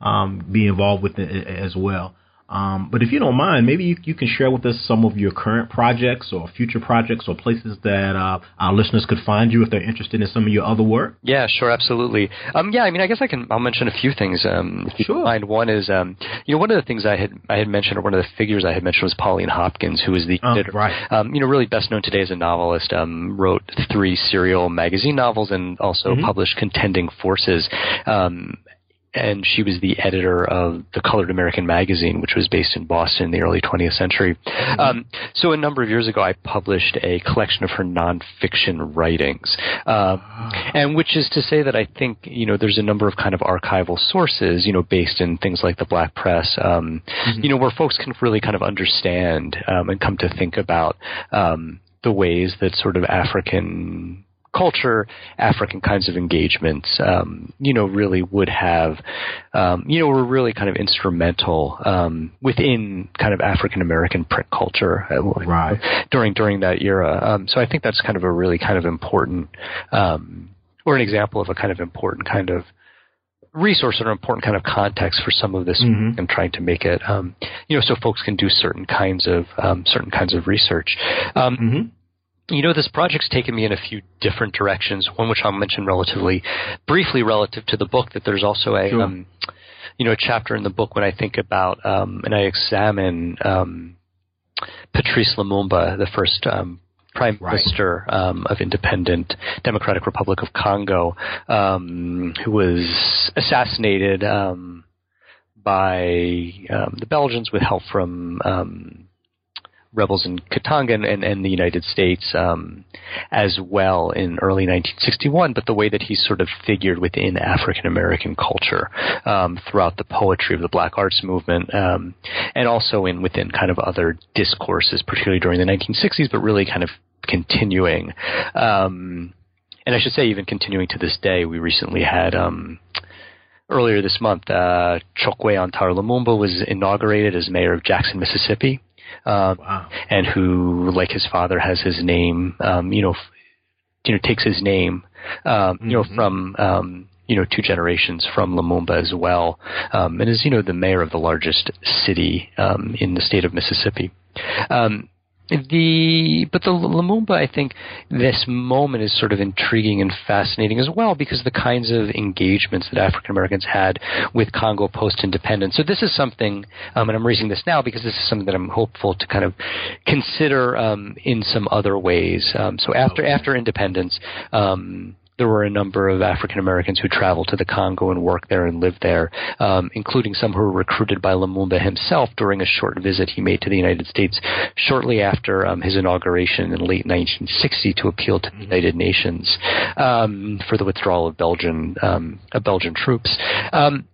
um, be involved with a- as well. Um, but if you don't mind, maybe you, you can share with us some of your current projects or future projects or places that uh, our listeners could find you if they're interested in some of your other work. Yeah, sure, absolutely. Um, yeah, I mean, I guess I can. I'll mention a few things. Um, if you Sure. don't mind, one is, um, you know, one of the things I had I had mentioned, or one of the figures I had mentioned was Pauline Hopkins, who was the Oh, editor. right. Um, you know, really best known today as a novelist. Um, wrote three serial magazine novels and also Mhm. published Contending Forces. Um, and she was the editor of the Colored American magazine, which was based in Boston in the early 20th century. Um, so a number of years ago, I published a collection of her nonfiction writings, uh, and which is to say that I think you know there's a number of kind of archival sources, you know, based in things like the Black Press, um, you know, where folks can really kind of understand um, and come to think about um, the ways that sort of African culture, African kinds of engagements, um, you know, really would have, um, you know, were really kind of instrumental um, within kind of African American print culture uh, Right. during during that era. Um, so I think that's kind of a really kind of important, um, or an example of a kind of important kind of resource or important kind of context for some of this Mhm. and trying to make it, um, you know, so folks can do certain kinds of um, certain kinds of research. Um, hmm you know, this project's taken me in a few different directions. One which I'll mention relatively briefly relative to the book. That there's also a, Sure. um, you know, a chapter in the book when I think about um, and I examine um, Patrice Lumumba, the first um, prime Right. minister um, of independent Democratic Republic of Congo, um, who was assassinated um, by um, the Belgians with help from. Rebels in Katanga and, and, and the United States um, as well in early 1961, but the way that he sort of figured within African American culture um, throughout the poetry of the Black Arts Movement, um, and also in within kind of other discourses, particularly during the 1960s, but really kind of continuing. Um, and I should say, even continuing to this day, we recently had. Um, Earlier this month, uh, Chokwe Antar Lumumba was inaugurated as mayor of Jackson, Mississippi um, Wow. and who, like his father, has his name, um, you know, f- you know, takes his name, um, you know, Mhm. from, um, you know, two generations from Lumumba as well, um, and is, you know, the mayor of the largest city um, in the state of Mississippi. Um, the but the Lumumba, I think this moment is sort of intriguing and fascinating as well because the kinds of engagements that African Americans had with Congo post independence. So this is something, um, and I'm raising this now because this is something that I'm hopeful to kind of consider um, in some other ways. Um, so after after independence. Um, there were a number of African Americans who traveled to the Congo and worked there and lived there, um, including some who were recruited by Lumumba himself during a short visit he made to the United States shortly after um, his inauguration in late 1960 to appeal to the United Nations um, for the withdrawal of Belgian um, of Belgian troops. Um,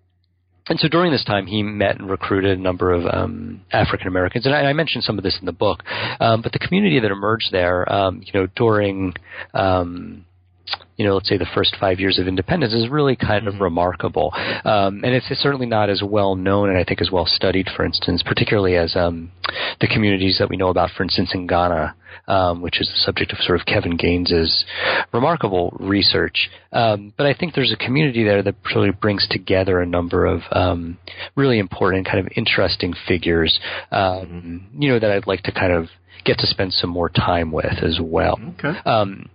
and so during this time, he met and recruited a number of um, African Americans, and I, I mentioned some of this in the book. Um, but the community that emerged there, um, you know, during um, you know, let's say the first five years of independence is really kind of remarkable. Um, and it's, it's certainly not as well known and I think as well studied, for instance, particularly as um, the communities that we know about, for instance, in Ghana, um, which is the subject of sort of Kevin Gaines's remarkable research. Um, but I think there's a community there that really brings together a number of um, really important, kind of interesting figures, um, you know, that I'd like to kind of get to spend some more time with as well. Okay. Um,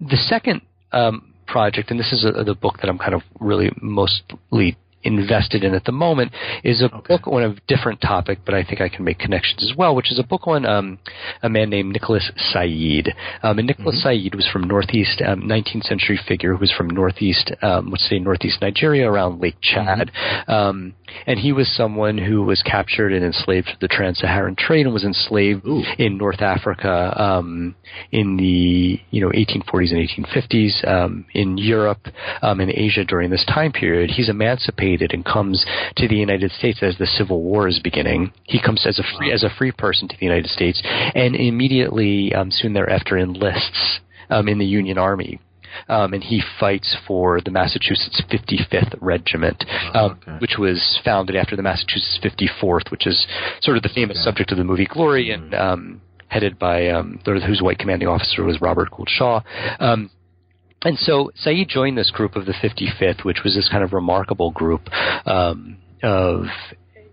the second um, project, and this is a, the book that I'm kind of really mostly invested in at the moment is a Okay. book on a different topic, but I think I can make connections as well, which is a book on um, a man named Nicholas Said. Um, and Nicholas Said was from Northeast, um, 19th century figure who was from Northeast, um, let's say Northeast Nigeria around Lake Chad. Um, and he was someone who was captured and enslaved to the trans-Saharan trade and was enslaved Ooh. in North Africa um, in the you know 1840s and 1850s, um, in Europe um, and Asia during this time period. He's emancipated and comes to the United States as the Civil War is beginning. He comes as a free as a free person to the United States, and immediately um, soon thereafter enlists um, in the Union Army. Um, and he fights for the Massachusetts 55th Regiment, um, Okay. which was founded after the Massachusetts 54th, which is sort of the famous subject of the movie Glory, and um, headed by um, whose white commanding officer was Robert Gould Shaw. Um, and so Said joined this group of the 55th, which was this kind of remarkable group um, of,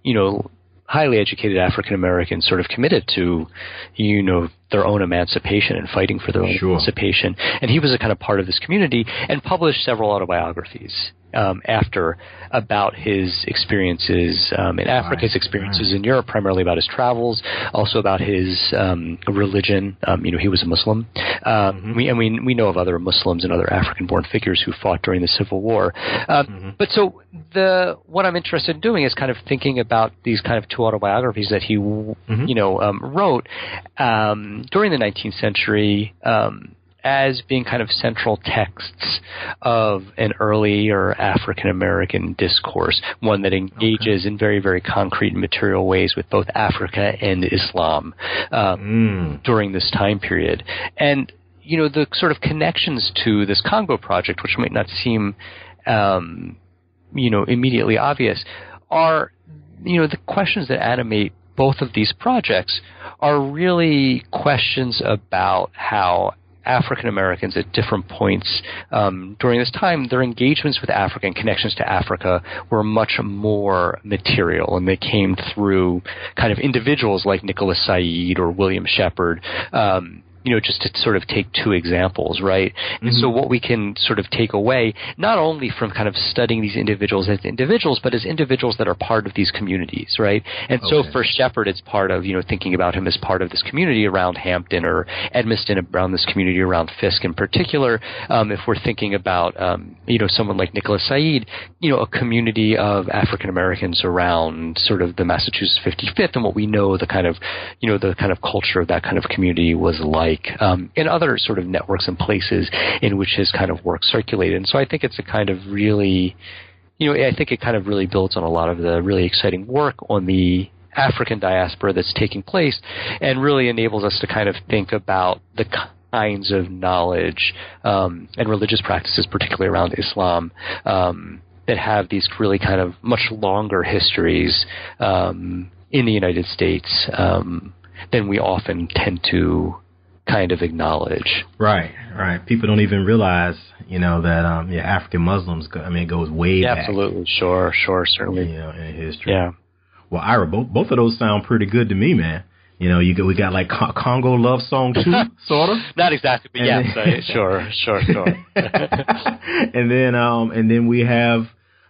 you know, highly educated African Americans sort of committed to, you know, their own emancipation and fighting for their own Sure. emancipation. And he was a kind of part of this community and published several autobiographies um, after about his experiences um, in Africa, his experiences in Europe, primarily about his travels, also about his um, religion. Um, you know, he was a Muslim. Um, we, and we, we know of other Muslims and other African-born figures who fought during the Civil War. Um, But so the what I'm interested in doing is kind of thinking about these kind of two autobiographies that he, you know, um, wrote um, during the 19th century. Um, as being kind of central texts of an earlier African American discourse, one that engages in very, very concrete and material ways with both Africa and Islam um, Mm. during this time period. And, you know, the sort of connections to this Congo project, which might not seem, um, you know, immediately obvious, are, you know, the questions that animate both of these projects are really questions about how African Americans at different points um, during this time, their engagements with Africa and connections to Africa were much more material, and they came through kind of individuals like Nicholas Said or William Sheppard. Um, you know, just to sort of take two examples, right? And so what we can sort of take away, not only from kind of studying these individuals as individuals, but as individuals that are part of these communities, right? And so for Sheppard, it's part of, you know, thinking about him as part of this community around Hampton or Edmiston around this community around Fisk in particular. Um, if we're thinking about, um, you know, someone like Nicholas Said, you know, a community of African Americans around sort of the Massachusetts 55th and what we know the kind of, you know, the kind of culture of that kind of community was like, um, and other sort of networks and places in which his kind of work circulated. And so I think it's a kind of really, you know, I think it kind of really builds on a lot of the really exciting work on the African diaspora that's taking place and really enables us to kind of think about the kinds of knowledge um, and religious practices, particularly around Islam, um, that have these really kind of much longer histories um, in the United States um, than we often tend to kind of acknowledge. Right, right. People don't even realize, you know, that um, yeah, African Muslims. Go, I mean, it goes way Yeah, back. absolutely, sure, sure, certainly. You know, in history. Yeah. Well, Ira, both both of those sound pretty good to me, man. You know, you got, we got like Con- Congo love song too, sort of. Not exactly, but And yes, then- I, sure, sure, sure. and then um and then we have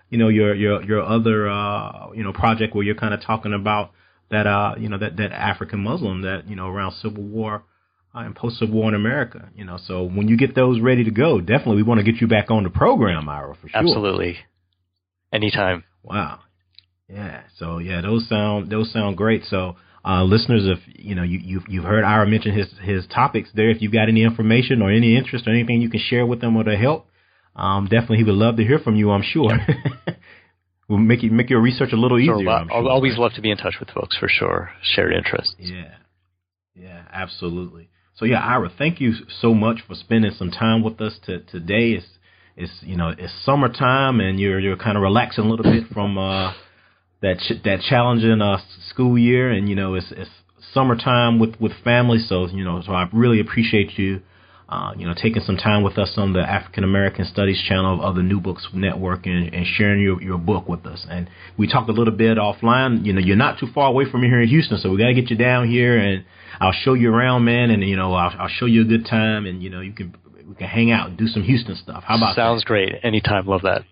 you know your your your other uh you know project where you're kind of talking about that uh you know that that African Muslim that you know around Civil War uh, and post Civil War in America you know so when you get those ready to go definitely we want to get you back on the program Ira for sure Absolutely. Anytime. wow yeah so yeah those sound those sound great so uh, listeners, if you know you you've, you've heard Ira mention his his topics there, if you've got any information or any interest or anything you can share with them or to help, um, definitely he would love to hear from you. I'm sure. we'll make you make your research a little easier. Sure, I'm I'll sure. always love to be in touch with folks for sure. Shared interests. Yeah, yeah, absolutely. So yeah, Ira, thank you so much for spending some time with us to, today. It's it's you know it's summertime and you're you're kind of relaxing a little bit from uh, that ch- that challenging uh, school year, and you know it's it's summertime with with family. So you know, so I really appreciate you. Uh, you know, taking some time with us on the African American Studies channel of the New Books Network and, and sharing your, your book with us. And we talked a little bit offline. You know, you're not too far away from here in Houston, so we got to get you down here, and I'll show you around, man. And you know, I'll, I'll show you a good time, and you know, you can we can hang out and do some Houston stuff. How about that? Sounds that? great. Anytime. Love that.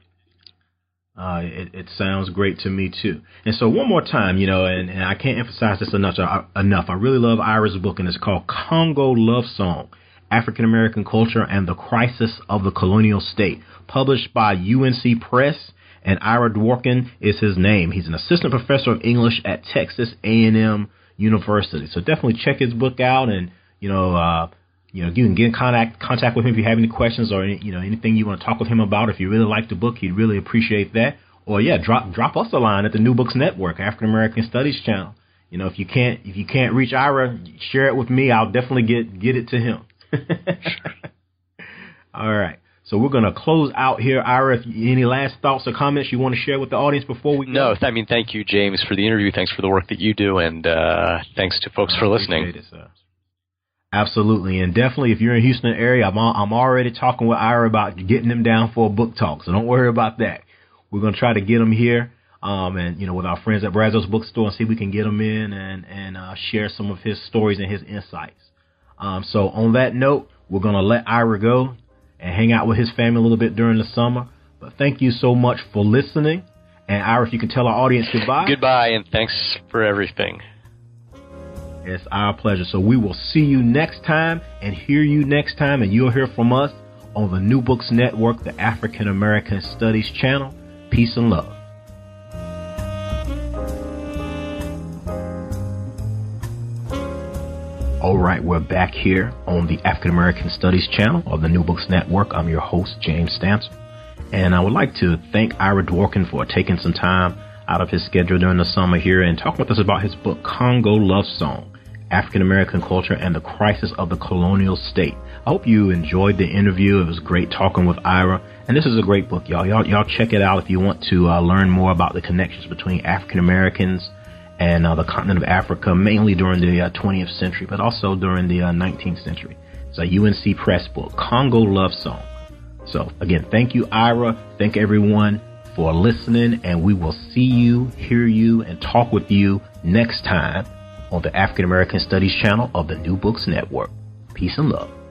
Uh, it, it, sounds great to me too. And so one more time, you know, and, and I can't emphasize this enough. Uh, enough. I really love Ira's book, and it's called Congo Love Song: African American Culture and the Crisis of the Colonial State, published by UNC Press. And Ira Dworkin is his name. He's an assistant professor of English at Texas A&M University. So definitely check his book out, and you know. Uh, you know, you can get in contact contact with him if you have any questions or any, you know anything you want to talk with him about. If you really like the book, he'd really appreciate that. Or yeah, drop drop us a line at the New Books Network, African American Studies channel. You know, if you can't if you can't reach Ira, share it with me. I'll definitely get get it to him. All right. So we're going to close out here. Ira, if any last thoughts or comments you want to share with the audience before we go? No, I mean, thank you, James, for the interview. Thanks for the work that you do, and uh, thanks to folks for listening. It, Absolutely, and definitely, if you're in the Houston area, I'm I'm already talking with Ira about getting them down for a book talk. So don't worry about that. We're gonna try to get them here, um, and you know, with our friends at Brazos Bookstore, and see if we can get them in and and uh, share some of his stories and his insights. Um, so on that note, we're gonna let Ira go and hang out with his family a little bit during the summer. But thank you so much for listening. And Ira, if you can tell our audience goodbye. Goodbye, and thanks for everything. It's our pleasure. So we will see you next time and hear you next time, and you'll hear from us on the New Books Network, the African American Studies channel. Peace and love. All right, we're back here on the African American Studies channel of the New Books Network. I'm your host, James Stansel. And I would like to thank Ira Dworkin for taking some time out of his schedule during the summer here and talking with us about his book, Congo Love Song. African American culture and the crisis of the colonial state. I hope you enjoyed the interview. It was great talking with Ira. And this is a great book, y'all. Y'all, y'all check it out if you want to uh, learn more about the connections between African Americans and uh, the continent of Africa, mainly during the uh, 20th century, but also during the 19th uh, century. It's a UNC Press book, Congo Love Song. So again, thank you, Ira. Thank everyone for listening, and we will see you, hear you, and talk with you next time on the African American Studies channel of the New Books Network. Peace and love.